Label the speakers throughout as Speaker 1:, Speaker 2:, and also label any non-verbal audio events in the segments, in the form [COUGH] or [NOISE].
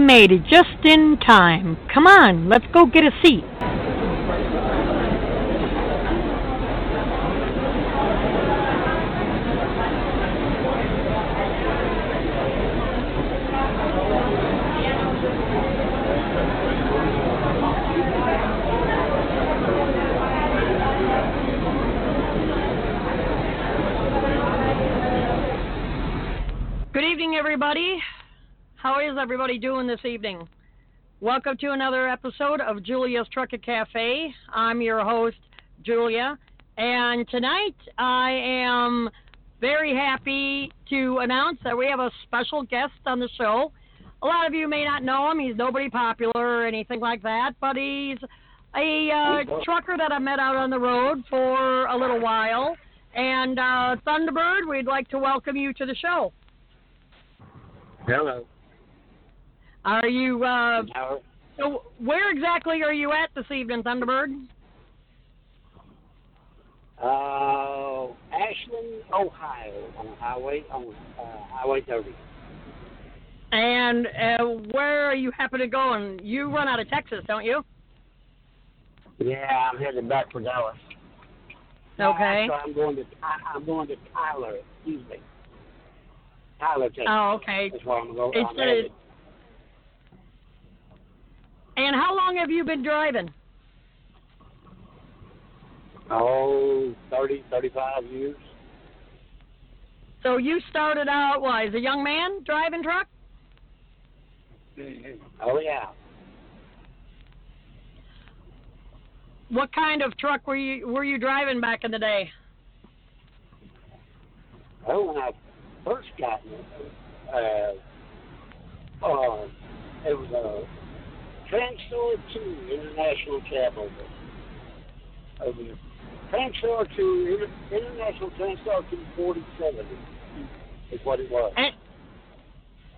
Speaker 1: We made it just in time. Come on, let's go get a seat. Good evening, everybody. How is everybody doing this evening? Welcome to another episode of Julia's Trucker Cafe. I'm your host, Julia, and tonight I am very happy to announce that we have a special guest on the show. A lot of you may not know him. He's nobody popular or anything like that, but he's a uh, trucker that I met out on the road for a little while. And uh, Thunderbird, we'd like to welcome you to the show.
Speaker 2: Hello.
Speaker 1: Are you uh, So, where exactly are you at this evening, Thunderbird?
Speaker 2: Uh, Ashland, Ohio, on highway on uh, Highway 30.
Speaker 1: And uh, where are you happen to going? You run out of Texas, don't you?
Speaker 2: Yeah, I'm headed back for Dallas.
Speaker 1: Okay.
Speaker 2: So I'm going to I'm going to Tyler. Excuse me. Tyler, Texas.
Speaker 1: Oh, okay.
Speaker 2: That's where I'm going.
Speaker 1: It's
Speaker 2: I'm.
Speaker 1: And how long have you been driving?
Speaker 2: Oh, 30, 35 years.
Speaker 1: So you started out, what, as a young man driving truck?
Speaker 2: Oh yeah.
Speaker 1: What kind of truck were you were you driving back in the day?
Speaker 2: Oh, when I first got it, uh, uh, it was a Transtar 2 International Cab over. It a 2 Inter- International Transtar 247 is what it was.
Speaker 1: And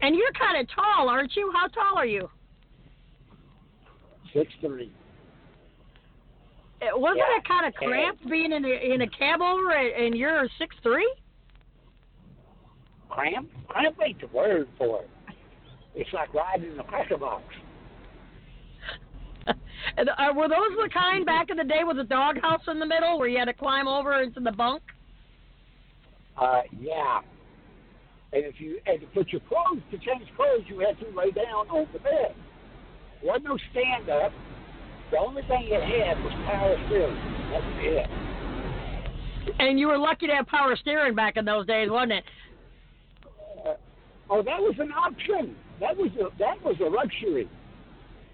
Speaker 1: and you're kind of tall, aren't you? How tall are you?
Speaker 2: Six three.
Speaker 1: Uh, Wasn't
Speaker 2: Yeah.
Speaker 1: it kind of cramped being in a in a cab over and you're six three?
Speaker 2: Cramp? Cramp ain't the word for it. It's like riding in a cracker box. [LAUGHS]
Speaker 1: And, uh, were those the kind back in the day with the doghouse in the middle where you had to climb over into the bunk?
Speaker 2: Uh, yeah. And if you had to put your clothes to change clothes, you had to lay down on the bed. There wasn't no stand up. The only thing it had was power steering. That's it.
Speaker 1: And you were lucky to have power steering back in those days, wasn't it?
Speaker 2: Uh, oh, that was an option. That was a that was a luxury.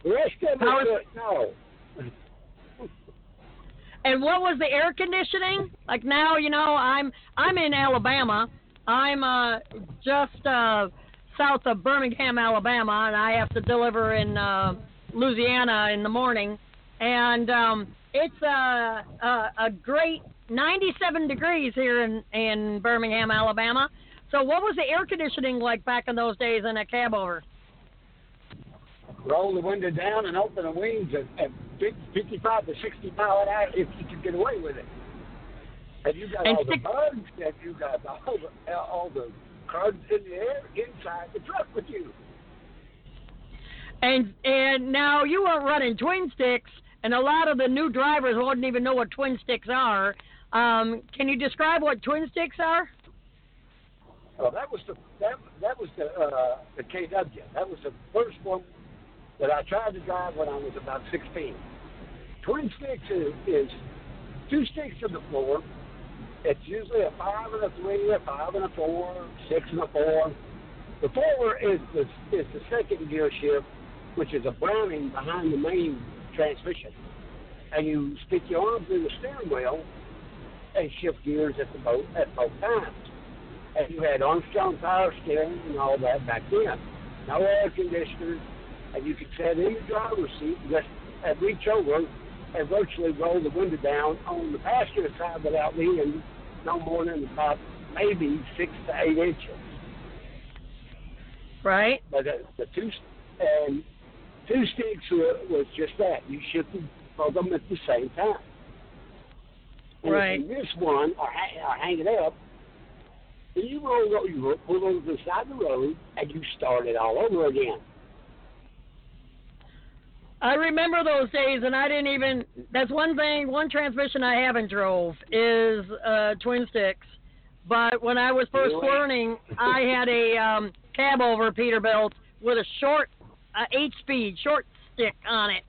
Speaker 2: The rest of uh, no.
Speaker 1: And what was the air conditioning? Like now, you know, I'm I'm in Alabama. I'm uh just uh south of Birmingham, Alabama, and I have to deliver in uh Louisiana in the morning. And um it's uh, a a great 97 degrees here in in Birmingham, Alabama. So what was the air conditioning like back in those days in a cab over?
Speaker 2: Roll the window down and open the wings at, at 55 to 60 mile an hour if you could get away with it. Have you got
Speaker 1: And
Speaker 2: all the bugs? Have you got all the all the carbs in the air inside the truck with you?
Speaker 1: And and now you weren't running twin sticks, and a lot of the new drivers wouldn't even know what twin sticks are. Um, can you describe what twin sticks are?
Speaker 2: Oh, that was the that that was the uh, the KW. That was the first one that I tried to drive when I was about 16. Twin sticks is, is two sticks to the floor. It's usually a five and a three, a five and a four, six and a four. The four is the is the second gear shift, which is a Brownie behind the main transmission, and you stick your arm through the steering wheel and shift gears at the both at both times. and you had Armstrong power steering and all that back then. No air conditioners, and you could sit in the driver's seat and just and reach over and virtually roll the window down on the passenger side without leaning no more than about maybe six to eight inches.
Speaker 1: Right.
Speaker 2: But the, the two and two sticks was just that. You shifted of them at the same time. And
Speaker 1: right.
Speaker 2: If you miss one or, ha- or hang it up, then you roll, over you pull over to the side of the road and you start it all over again.
Speaker 1: I remember those days, and I didn't even. That's one thing, one transmission I haven't drove is uh, twin sticks. But when I was first
Speaker 2: really?
Speaker 1: learning, I had a um, cab over Peterbilt with a short, uh, eight-speed short stick on it,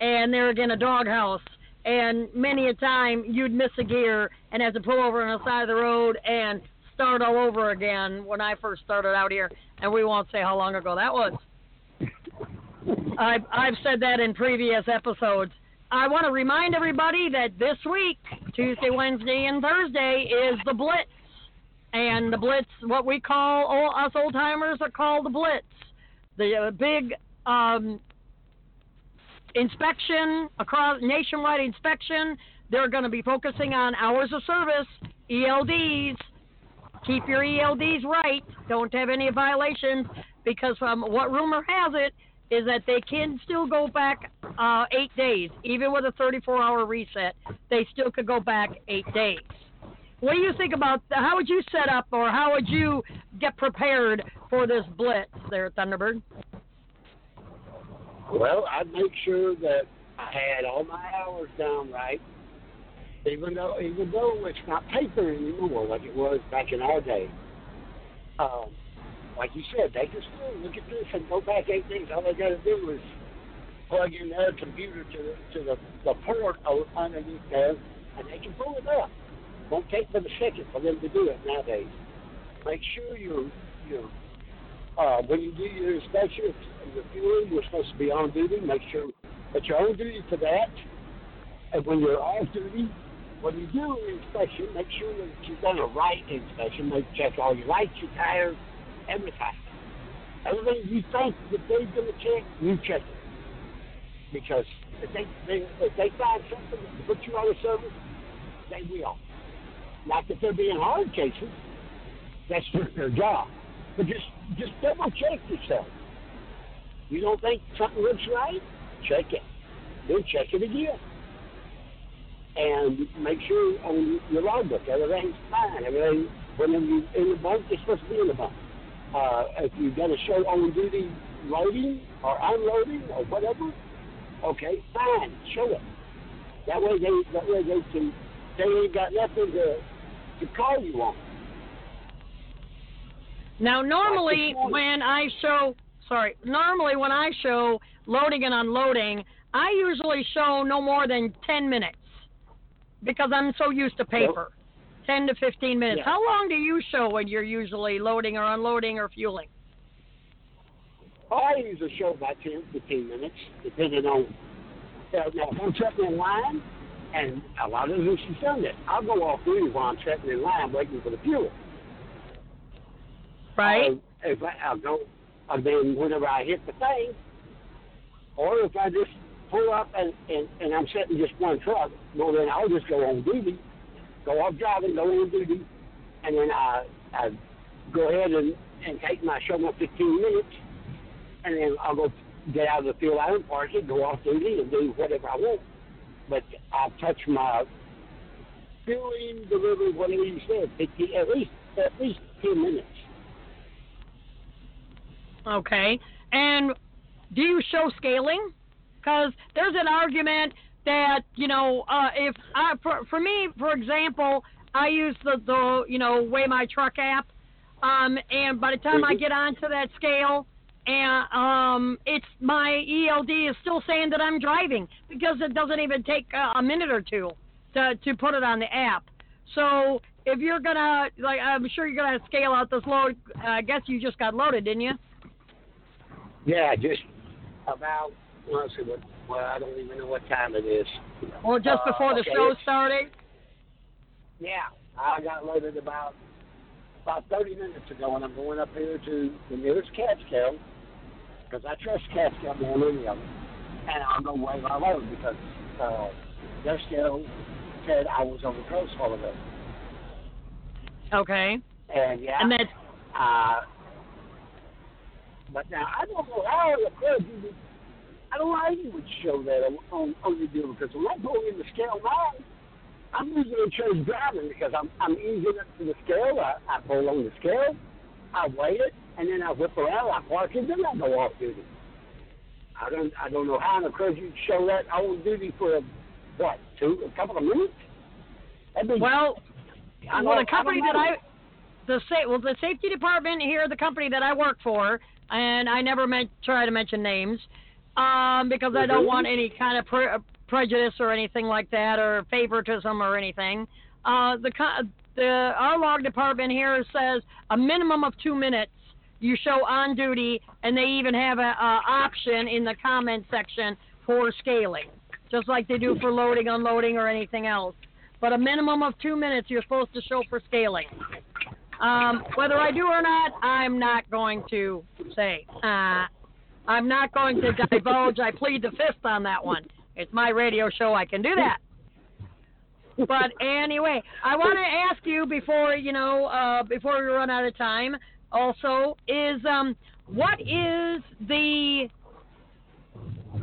Speaker 1: and there again a doghouse. And many a time you'd miss a gear and have to pull over on the side of the road and start all over again. When I first started out here, and we won't say how long ago that was. I've, I've said that in previous episodes. I want to remind everybody that this week, Tuesday, Wednesday, and Thursday, is the Blitz. And the Blitz, what we call, all, us old timers are called the Blitz. The uh, big um, inspection, across nationwide inspection. They're going to be focusing on hours of service, ELDs. Keep your ELDs right. Don't have any violations because from what rumor has it, is that they can still go back uh, eight days, even with a 34-hour reset. They still could go back eight days. What do you think about? How would you set up, or how would you get prepared for this blitz there, at Thunderbird?
Speaker 2: Well, I'd make sure that I had all my hours down right, even though even though it's not paper anymore like it was back in our day. Um, like you said, they still look at this and go back eight days. All they got to do is plug in their computer to the, to the, the port underneath there, and they can pull it up. Won't take them a second for them to do it nowadays. Make sure you're you're uh, when you do your inspection, the fuel you're supposed to be on duty. Make sure that you're on duty for that. And when you're off duty, when you do an inspection, make sure that you've done a right inspection. Make check all your lights, your tires, everything. You think that they're going to check, you check it. Because if they, they if they find something to put you out of service, they will. Not that they're being hard cases. That's their job. But just just double check yourself. You don't think something looks right? Check it. Then check it again. And make sure on your logbook everything's fine. Everything when you in the bunk, you're supposed to be in the bunk. Uh, if you've got to show on duty loading or unloading or whatever, okay, fine, show it. That way they that way they can they ain't got nothing to to call you on.
Speaker 1: Now, normally when I show, sorry, normally when I show loading and unloading, I usually show no more than 10 minutes because I'm so used to paper. 10 to 15 minutes.
Speaker 2: Yeah.
Speaker 1: How long do you show when you're usually loading or unloading or fueling?
Speaker 2: I usually show about 10, 15 minutes, depending on. Uh, now, if I'm sitting in line, and a lot of this is done that, I'll go off duty while I'm sitting in line waiting for the fuel.
Speaker 1: Right?
Speaker 2: Or if I, I'll go, and then whenever I hit the thing, or if I just pull up and, and, and I'm sitting just one truck, well, then I'll just go on duty, go off driving, go on duty, and then I, I go ahead and, and take my show my 15 minutes, and then I'll go get out of the line, park it, go off duty, and do whatever I want. But I'll touch my fueling, delivery, whatever you said, 50, at least at least 10 minutes.
Speaker 1: Okay. And do you show scaling? Because there's an argument that you know, uh, if I, for for me, for example, I use the the you know weigh my truck app, um, and by the time I
Speaker 2: Mhm.
Speaker 1: get onto that scale, and um, it's my ELD is still saying that I'm driving because it doesn't even take uh, a minute or two to to put it on the app. So if you're gonna like, I'm sure you're gonna scale out this load. I guess you just got loaded, didn't you?
Speaker 2: Yeah, just about. Well, let's what. Well, I don't even know what time it is.
Speaker 1: Or just
Speaker 2: Uh,
Speaker 1: before the
Speaker 2: okay,
Speaker 1: show started?
Speaker 2: Yeah, I got loaded about about 30 minutes ago, and I'm going up here to the nearest CAT Scale because I trust CAT Scale more than any of them, and I'll go weigh my load because uh, their scale said I was on the coast full of it.
Speaker 1: Okay.
Speaker 2: And yeah,
Speaker 1: And that's
Speaker 2: uh, but now I don't know how the would, I don't know how you would show that on on, on your deal because when I go in the scale now, I'm usually in church driving because I'm I'm easing up to the scale. I, I pull on the scale, I weigh it, and then I whip around, I park it, then I go off duty. I don't I don't know how in the club you'd show that on duty for a, what two a couple of minutes. That'd be,
Speaker 1: well,
Speaker 2: I
Speaker 1: well, the company
Speaker 2: I
Speaker 1: that I the sa- well the safety department here, the company that I work for, and I never meant try to mention names, um, because I don't
Speaker 2: Mhm.
Speaker 1: want any kind of pre- prejudice or anything like that, or favoritism or anything. Uh, the the our log department here says a minimum of two minutes you show on duty, and they even have an a option in the comment section for scaling, just like they do for loading, unloading, or anything else. But a minimum of two minutes you're supposed to show for scaling. Um, whether I do or not, I'm not going to say. Uh, I'm not going to divulge. I plead the fifth on that one. It's my radio show. I can do that. But anyway, I want to ask you before you know, uh, before we run out of time. Also, is um, what is the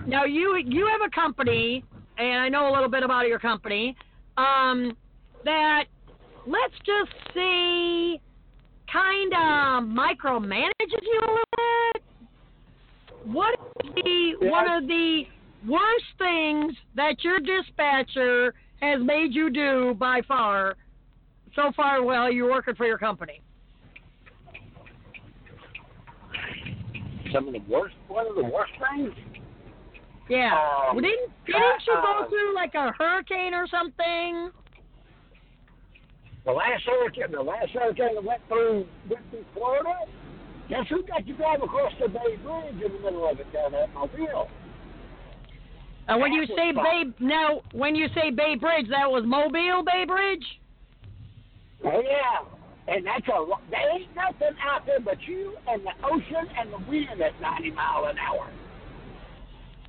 Speaker 1: now you you have a company, and I know a little bit about your company. Um, that let's just say kind of micromanages you a little bit. What is the
Speaker 2: Yeah.
Speaker 1: one of the worst things that your dispatcher has made you do by far so far while you're working for your company?
Speaker 2: some of the worst one of the worst things.
Speaker 1: Yeah.
Speaker 2: Um,
Speaker 1: well, didn't didn't you go
Speaker 2: uh,
Speaker 1: through like a hurricane or something?
Speaker 2: The last hurricane, the last hurricane that went through went through Florida. Guess who got to drive across the Bay Bridge in the middle of it down at Mobile?
Speaker 1: And when you say Bay, now when you say Bay Bridge, that was Mobile Bay Bridge.
Speaker 2: Oh yeah, and that's a there ain't nothing out there but you and the ocean and the wind at 90 mile an hour.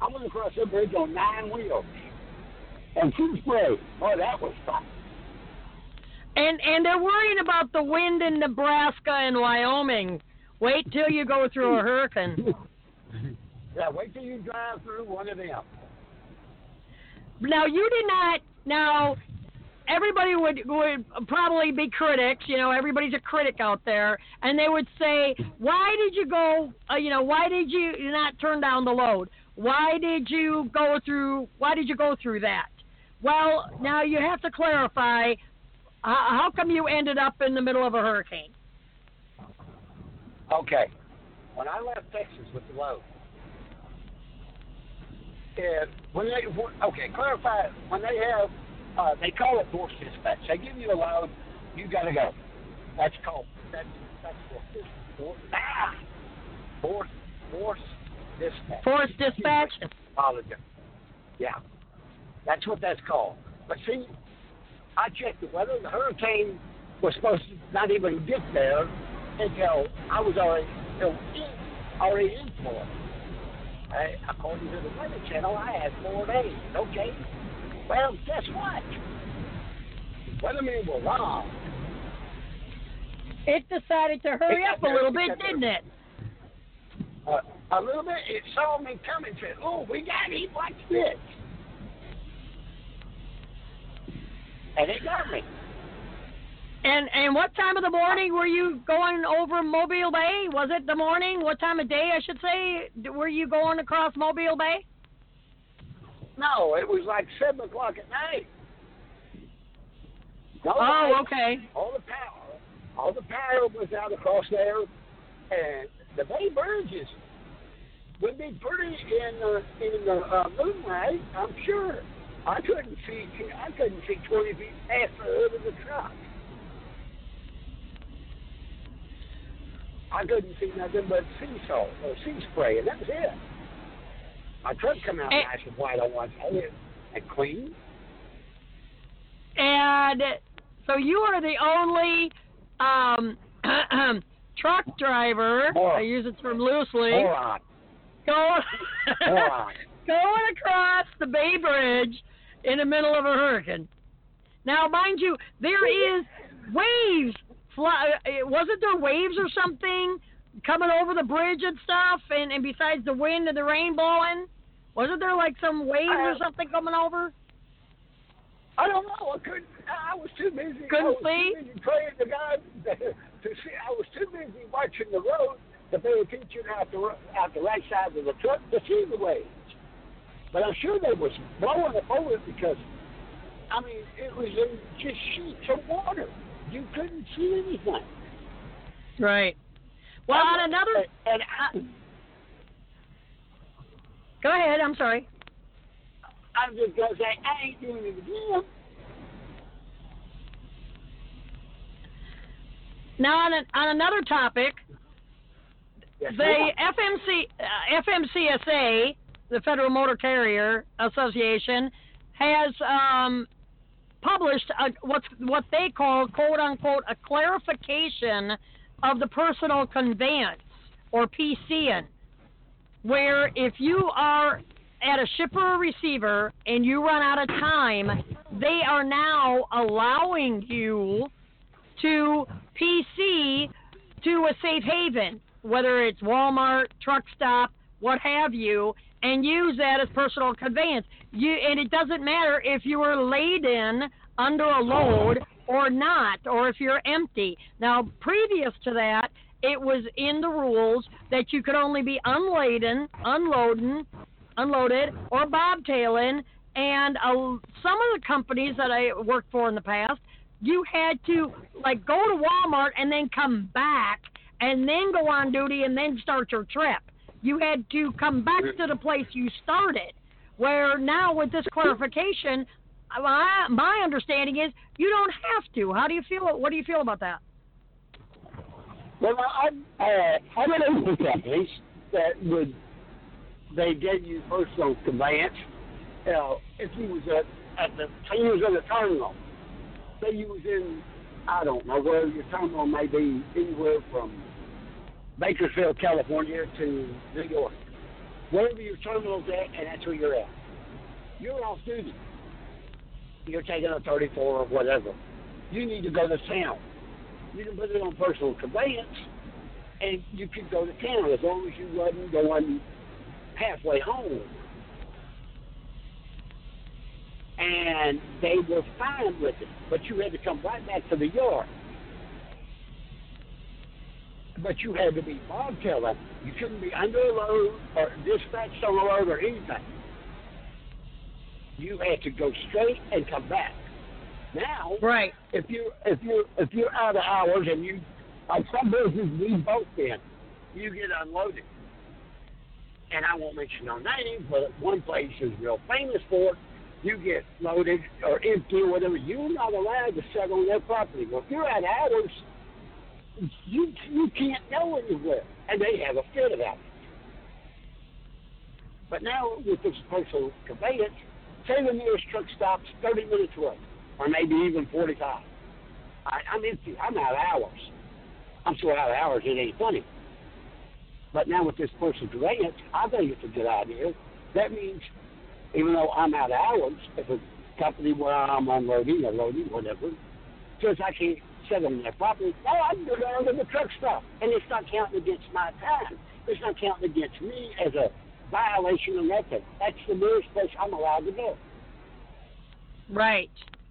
Speaker 2: I went across the bridge on nine wheels and two spray. Boy, that was fun.
Speaker 1: And and they're worrying about the wind in Nebraska and Wyoming. Wait till you go through a hurricane.
Speaker 2: Yeah, wait till you drive through one of them.
Speaker 1: Now you did not. Now everybody would would probably be critics. You know, everybody's a critic out there, and they would say, "Why did you go? Uh, you know, why did you not turn down the load? Why did you go through? Why did you go through that?" Well, now you have to clarify. How, how come you ended up in the middle of a hurricane?
Speaker 2: Okay. When I left Texas with the load, and when they okay, clarify when they have uh, they call it force dispatch. They give you a load, you got to go. That's called that's that's force force ah, force force dispatch.
Speaker 1: Force dispatch.
Speaker 2: Apologize. Yeah, that's what that's called. But see, I checked the weather. The hurricane was supposed to not even get there until I was already in, already in Florida. I, according to the Weather Channel, I had four days. Okay. Well, guess what? The weathermen were wrong.
Speaker 1: It decided to hurry
Speaker 2: It
Speaker 1: up a little bit, didn't it?
Speaker 2: Uh, a little bit. It saw me coming. Said, "Oh, we got to eat like this," and it got me.
Speaker 1: And and what time of the morning were you going over Mobile Bay? Was it the morning? What time of day, I should say, were you going across Mobile Bay?
Speaker 2: No, it was like seven o'clock at night. No
Speaker 1: Oh,
Speaker 2: lights,
Speaker 1: okay.
Speaker 2: All the power, all the power was out across there, and the Bay Bridges would be pretty in the in the uh, moonlight. I'm sure. I couldn't see. I couldn't see twenty feet past the hood of the truck. I couldn't see nothing but sea salt or sea spray, and that was it. My truck come out
Speaker 1: Eh.
Speaker 2: nice and white on one side and clean.
Speaker 1: And so you are the only um, [CLEARS THROAT] truck driver,
Speaker 2: Moron.
Speaker 1: I use it term loosely,
Speaker 2: Moron.
Speaker 1: going,
Speaker 2: Moron. [LAUGHS]
Speaker 1: going across the Bay Bridge in the middle of a hurricane. Now, mind you, there is waves. Fly, wasn't there waves or something coming over the bridge and stuff? And, and besides the wind and the rain blowing, wasn't there like some waves or
Speaker 2: Uh,
Speaker 1: something coming over?
Speaker 2: I don't know. I couldn't. I was too busy. I
Speaker 1: Couldn't
Speaker 2: was
Speaker 1: see?
Speaker 2: Too busy praying to God [LAUGHS] to see. I was too busy watching the road to pay attention out the out the right side of the truck to see the waves. But I'm sure they was blowing up over it because, I mean, it was in just sheets of water. You couldn't see anything.
Speaker 1: Right. Well, on another.
Speaker 2: And I,
Speaker 1: Go ahead. I'm sorry.
Speaker 2: I'm just gonna say I ain't doing it again.
Speaker 1: Now, on, a, on another topic,
Speaker 2: Yes,
Speaker 1: the. FMC, uh, FMCSA, the Federal Motor Carrier Association, has um, published a, what's what they call "quote unquote" a clarification of the personal conveyance or PCN, where if you are at a shipper or receiver and you run out of time, they are now allowing you to PC to a safe haven, whether it's Walmart, truck stop, what have you, and use that as personal conveyance. You and it doesn't matter if you are laden under a load or not, or if you're empty. Now, previous to that, it was in the rules that you could only be unladen, unloading, unloaded, or bobtailing. And uh, some of the companies that I worked for in the past, you had to like go to Walmart and then come back and then go on duty and then start your trip. You had to come back to the place you started. Where now with this clarification, my, my understanding is you don't have to. How do you feel? What do you feel about that?
Speaker 2: Well, I, uh, I know some companies that would they gave you personal conveyance. You know, if you was at, at the you was in the terminal, say you was in I don't know where your terminal may be anywhere from Bakersfield, California to New York. Wherever your terminal's at, and that's where you're at. You're off duty. You're taking a 34 or whatever. You need to go to town. You can put it on personal conveyance, and you could go to town as long as you wasn't going halfway home. And they were fine with it, but you had to come right back to the yard. But you had to be bobtailing. You couldn't be under a load or dispatched on a load or anything. You had to go straight and come back. Now,
Speaker 1: Right.
Speaker 2: if you if you if you're out of hours and you like some businesses we both in, you get unloaded. And I won't mention no names, but one place is real famous for it. You get loaded or empty or whatever. You're not allowed to sit on their property. Well, if you're out of hours, you you can't go anywhere, and they have a fit about it. But now with this personal conveyance, say the nearest truck stops 30 minutes away, or maybe even 45. I, I'm empty. I'm out of hours. I'm so out of hours it ain't funny. But now with this personal conveyance, I think it's a good idea. That means even though I'm out of hours, if a company where I'm unloading or loading, whatever, says I can't on their property, oh, I can go down to the truck stop. And it's not counting against my time. It's not counting against me as a violation of nothing. That's the nearest place I'm allowed to go.
Speaker 1: Right.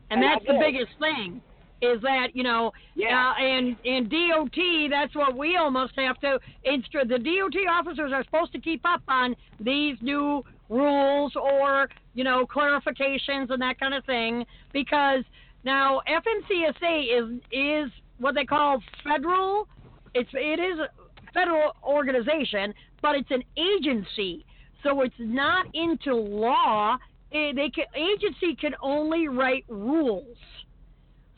Speaker 1: And,
Speaker 2: And
Speaker 1: that's the biggest thing is that, you know,
Speaker 2: Yeah.
Speaker 1: uh, and and DOT, that's what we almost have to instru the DOT officers are supposed to keep up on these new rules or, you know, clarifications and that kind of thing because now FMCSA is is what they call federal it's it is a federal organization, but it's an agency. So it's not into law. Eh, They can, agency can only write rules.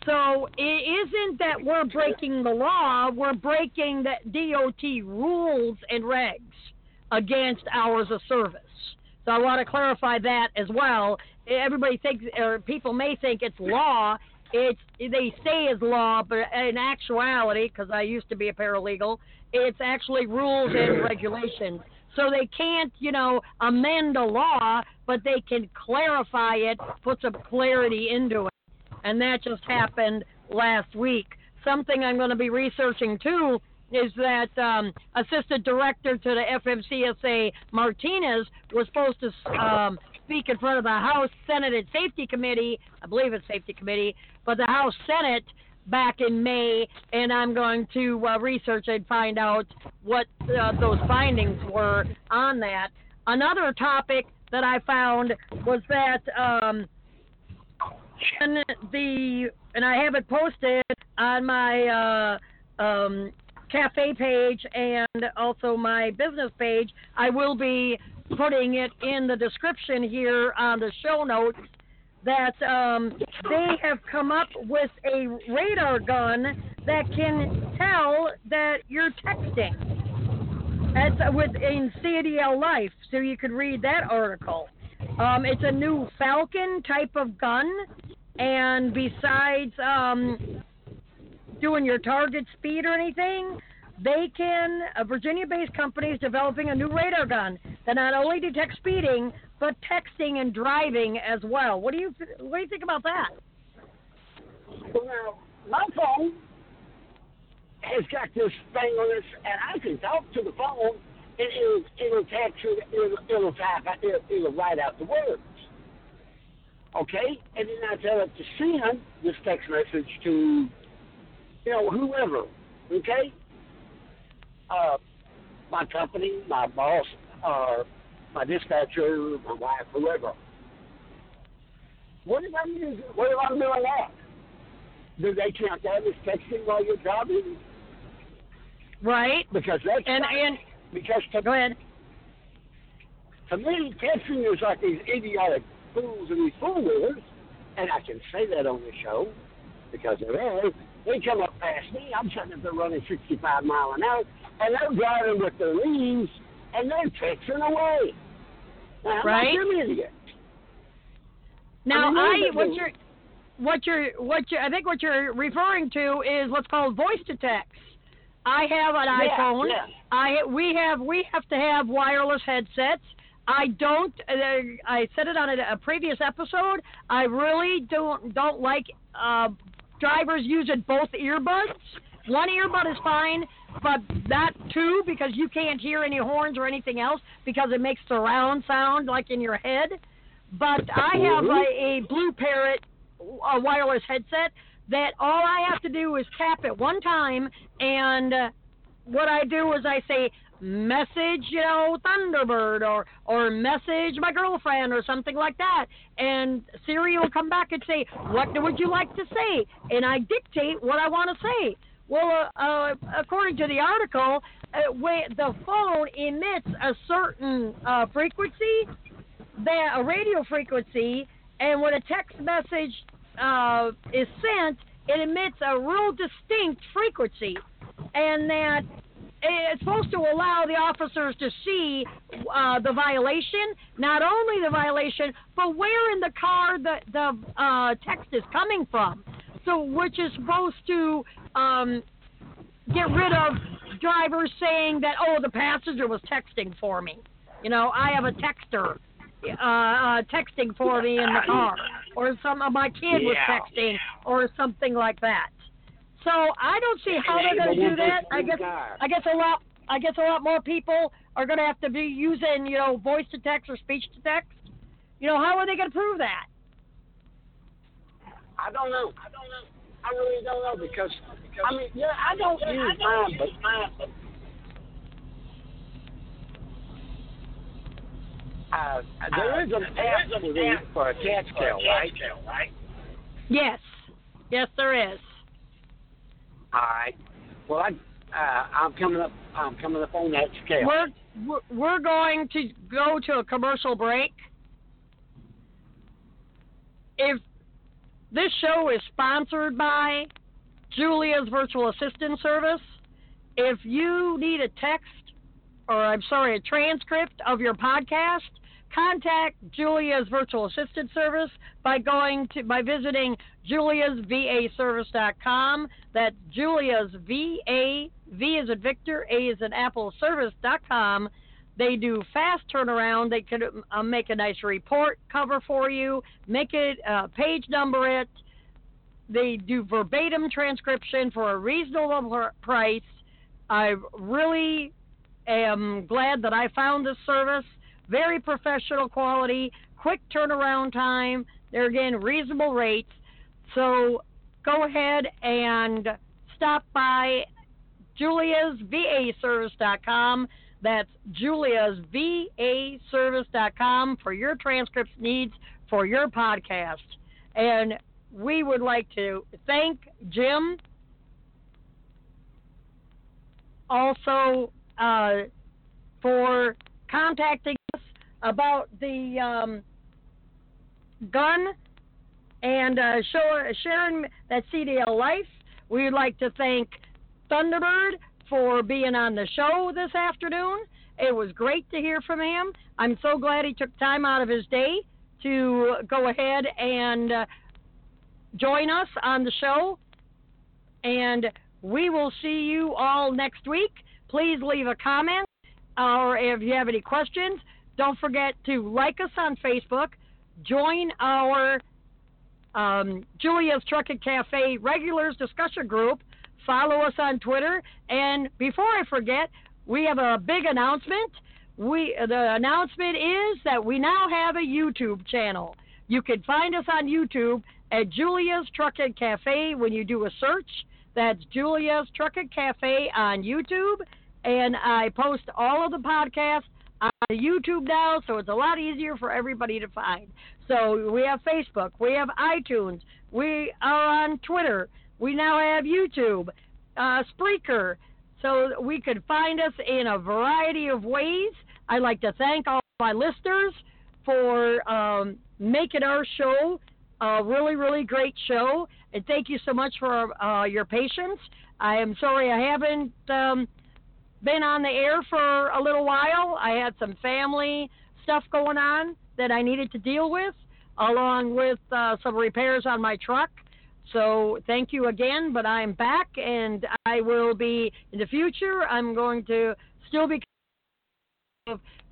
Speaker 1: So it isn't that we're breaking the law, we're breaking the DOT rules and regs against hours of service. So I want to clarify that as well. Everybody thinks, or people may think it's law, it's they say is law, but in actuality, because I used to be a paralegal, it's actually rules and [CLEARS THROAT] regulations. So they can't, you know, amend a law, but they can clarify it, put some clarity into it. And that just happened last week. Something I'm going to be researching too is that um, Assistant Director to the FMCSA Martinez was supposed to um, speak in front of the House Senate and Safety Committee. I believe it's Safety Committee, but the House Senate back in May, and I'm going to uh, research and find out what uh, those findings were on that. Another topic that I found was that um, the and I have it posted on my uh, um, cafe page and also my business page. I will be putting it in the description here on the show notes that um, they have come up with a radar gun that can tell that you're texting. That's within CDL Life, so you could read that article. Um, it's a new Falcon type of gun, and besides um, doing your target speed or anything, they can, uh, a Virginia based company is developing a new radar gun that not only detects speeding, but texting and driving as well. What do you, what do you think about that?
Speaker 2: Well, my phone has got this thing on it, and I can talk to the phone, and it'll, it'll text it'll, it'll type, it'll, it'll write out the words. Okay? And then I tell it to send this text message to, you know, whoever. Okay? Uh, my company, my boss, or my dispatcher, my wife, whoever. What if I'm using, what if I'm doing that? Do they count that as texting while you're driving?
Speaker 1: Right.
Speaker 2: Because that's
Speaker 1: and
Speaker 2: not,
Speaker 1: and
Speaker 2: because to,
Speaker 1: go ahead.
Speaker 2: To me, texting is like these idiotic fools and these foolers, and I can say that on the show because it is. They come up past me. I'm sitting up there running 65 mile an hour, and they're driving with their leaves, and they're texting away. Now,
Speaker 1: right.
Speaker 2: I'm idiot.
Speaker 1: Now,
Speaker 2: I,
Speaker 1: I what you're what you're what you I think what you're referring to is what's called voice to text. I have an
Speaker 2: yeah,
Speaker 1: iPhone.
Speaker 2: Yeah.
Speaker 1: I we have we have to have wireless headsets. I don't. Uh, I said it on a, a, previous episode. I really don't don't like uh, drivers using both earbuds. One earbud is fine, but that too because you can't hear any horns or anything else because it makes surround sound like in your head. But I have a, a BlueParrott a wireless headset that all I have to do is tap it one time, and uh, what I do is I say message, you know, Thunderbird or or message my girlfriend or something like that, and Siri will come back and say, "What would you like to say?" And I dictate what I want to say. Well, uh, uh, according to the article, uh, the phone emits a certain uh, frequency, that a radio frequency, and when a text message uh, is sent, it emits a real distinct frequency, and that it's supposed to allow the officers to see uh, the violation, not only the violation, but where in the car the the uh, text is coming from. So, which is supposed to um, get rid of drivers saying that oh the passenger was texting for me. You know, I have a texter uh, uh, texting for me in the car, or some of my kid was texting, or something like that. So I don't see how they're going to do that. I guess I guess a lot I guess a lot more people are going to have to be using you know voice to text or speech to text. You know how are they going to prove that?
Speaker 2: I don't know. I don't know. I really don't know because, because I mean yeah I don't yeah, use mine but mine but Uh, there is an app for, a cat scale, right? right?
Speaker 1: Yes. Yes, there is.
Speaker 2: All right. Well, I, uh, I'm coming up. I'm coming up on that scale.
Speaker 1: We're we're going to go to a commercial break. If this show is sponsored by Julia's virtual assistant service, if you need a text or I'm sorry, a transcript of your podcast, contact Julia's virtual assistant service by going to by visiting juliasvaservice.com. That's Julia's V A V is at Victor, A is at Apple Service.com. They do fast turnaround. They could uh, make a nice report cover for you, make it uh, page number it. They do verbatim transcription for a reasonable price. I really am glad that I found this service. Very professional quality, quick turnaround time. They're again reasonable rates. So go ahead and stop by Julia's juliasvaservice.com. That's Julia's juliasvaservice.com for your transcripts needs for your podcast. And we would like to thank Jim also uh, for contacting about the um, gun and uh, sharing that CDL life. We would like to thank Thunderbird for being on the show this afternoon. It was great to hear from him. I'm so glad he took time out of his day to go ahead and uh, join us on the show. And we will see you all next week. Please leave a comment or if you have any questions, don't forget to like us on Facebook, join our um, Julia's Trucking Cafe regulars discussion group, follow us on Twitter, and before I forget, we have a big announcement. We the announcement is that we now have a YouTube channel. You can find us on YouTube at Julia's Trucking Cafe when you do a search. That's Julia's Trucking Cafe on YouTube and I post all of the podcasts on YouTube now, so it's a lot easier for everybody to find. So we have Facebook, we have iTunes, we are on Twitter, we now have YouTube, uh, Spreaker, so we could find us in a variety of ways. I'd like to thank all my listeners for um, making our show a really, really great show, and thank you so much for uh, your patience. I am sorry I haven't. Um, been on the air for a little while. I had some family stuff going on that I needed to deal with, along with uh, some repairs on my truck. So thank you again, but I'm back and I will be in the future. I'm going to still be.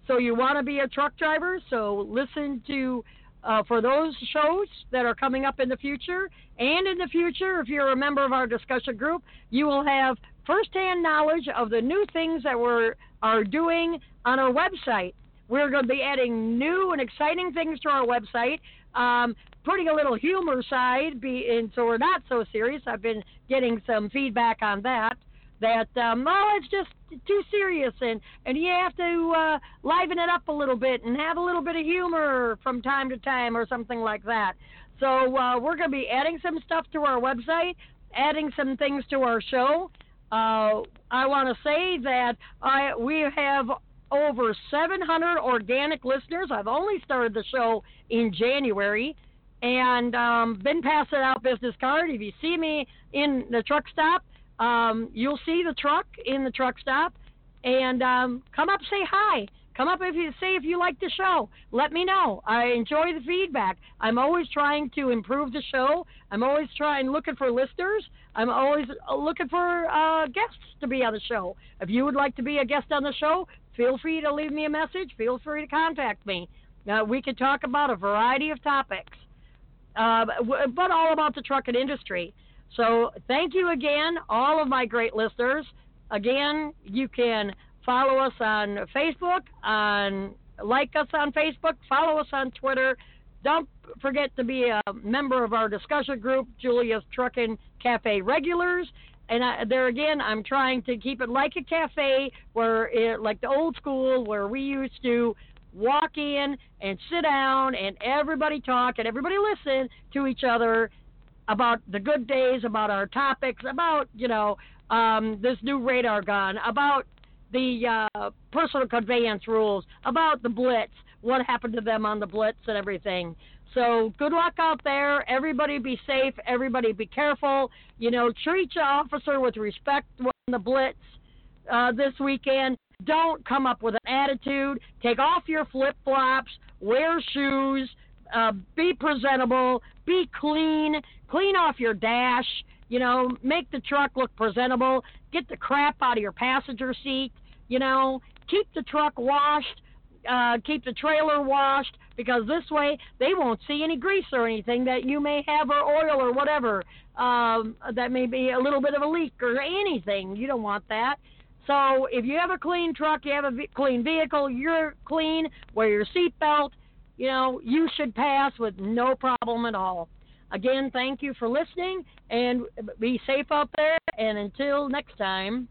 Speaker 1: So you want to be a truck driver? So listen to uh, for those shows that are coming up in the future. And in the future, if you're a member of our discussion group, you will have firsthand knowledge of the new things that we're are doing on our website. We're going to be adding new and exciting things to our website, um, putting a little humor side, be, so we're not so serious. I've been getting some feedback on that. That um, oh, it's just too serious, and and you have to uh, liven it up a little bit and have a little bit of humor from time to time, or something like that. So uh, we're going to be adding some stuff to our website, adding some things to our show. Uh, I want to say that I we have over 700 organic listeners. I've only started the show in January and um, been passing out business card. If you see me in the truck stop, um, you'll see the truck in the truck stop, and um, come up say hi. Come up if you say if you like the show. Let me know. I enjoy the feedback. I'm always trying to improve the show. I'm always trying looking for listeners. I'm always looking for uh, guests to be on the show. If you would like to be a guest on the show, feel free to leave me a message. Feel free to contact me. Uh, we can talk about a variety of topics, uh, but all about the trucking industry. So thank you again, all of my great listeners. Again, you can Follow us on Facebook, on like us on Facebook, follow us on Twitter. Don't forget to be a member of our discussion group, Julia's Trucking Cafe Regulars. And I, there again, I'm trying to keep it like a cafe, where it, like the old school, where we used to walk in and sit down and everybody talk and everybody listen to each other about the good days, about our topics, about you know um, this new radar gun, about the uh, personal conveyance rules, about the Blitz, what happened to them on the Blitz and everything. So good luck out there. Everybody be safe. Everybody be careful. You know, treat your officer with respect on the Blitz uh, this weekend. Don't come up with an attitude. Take off your flip flops. wear shoes, uh, be presentable, be clean, clean off your dash, you know, make the truck look presentable, get the crap out of your passenger seat, you know, keep the truck washed, uh, keep the trailer washed, because this way they won't see any grease or anything that you may have or oil or whatever um, that may be a little bit of a leak or anything. You don't want that. So if you have a clean truck, you have a clean vehicle, you're clean, wear your seatbelt, you know, you should pass with no problem at all. Again, thank you for listening and be safe out there. And until next time.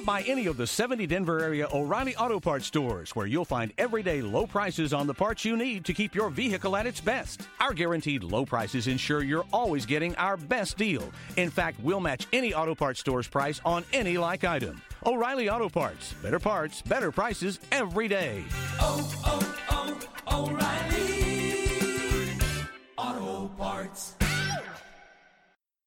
Speaker 3: Stop by any of the 70 Denver area O'Reilly Auto Parts stores where you'll find everyday low prices on the parts you need to keep your vehicle at its best. Our guaranteed low prices ensure you're always getting our best deal. In fact, we'll match any auto parts store's price on any like item. O'Reilly Auto Parts. Better parts, better prices every day.
Speaker 4: Oh, oh, oh, O'Reilly Auto Parts.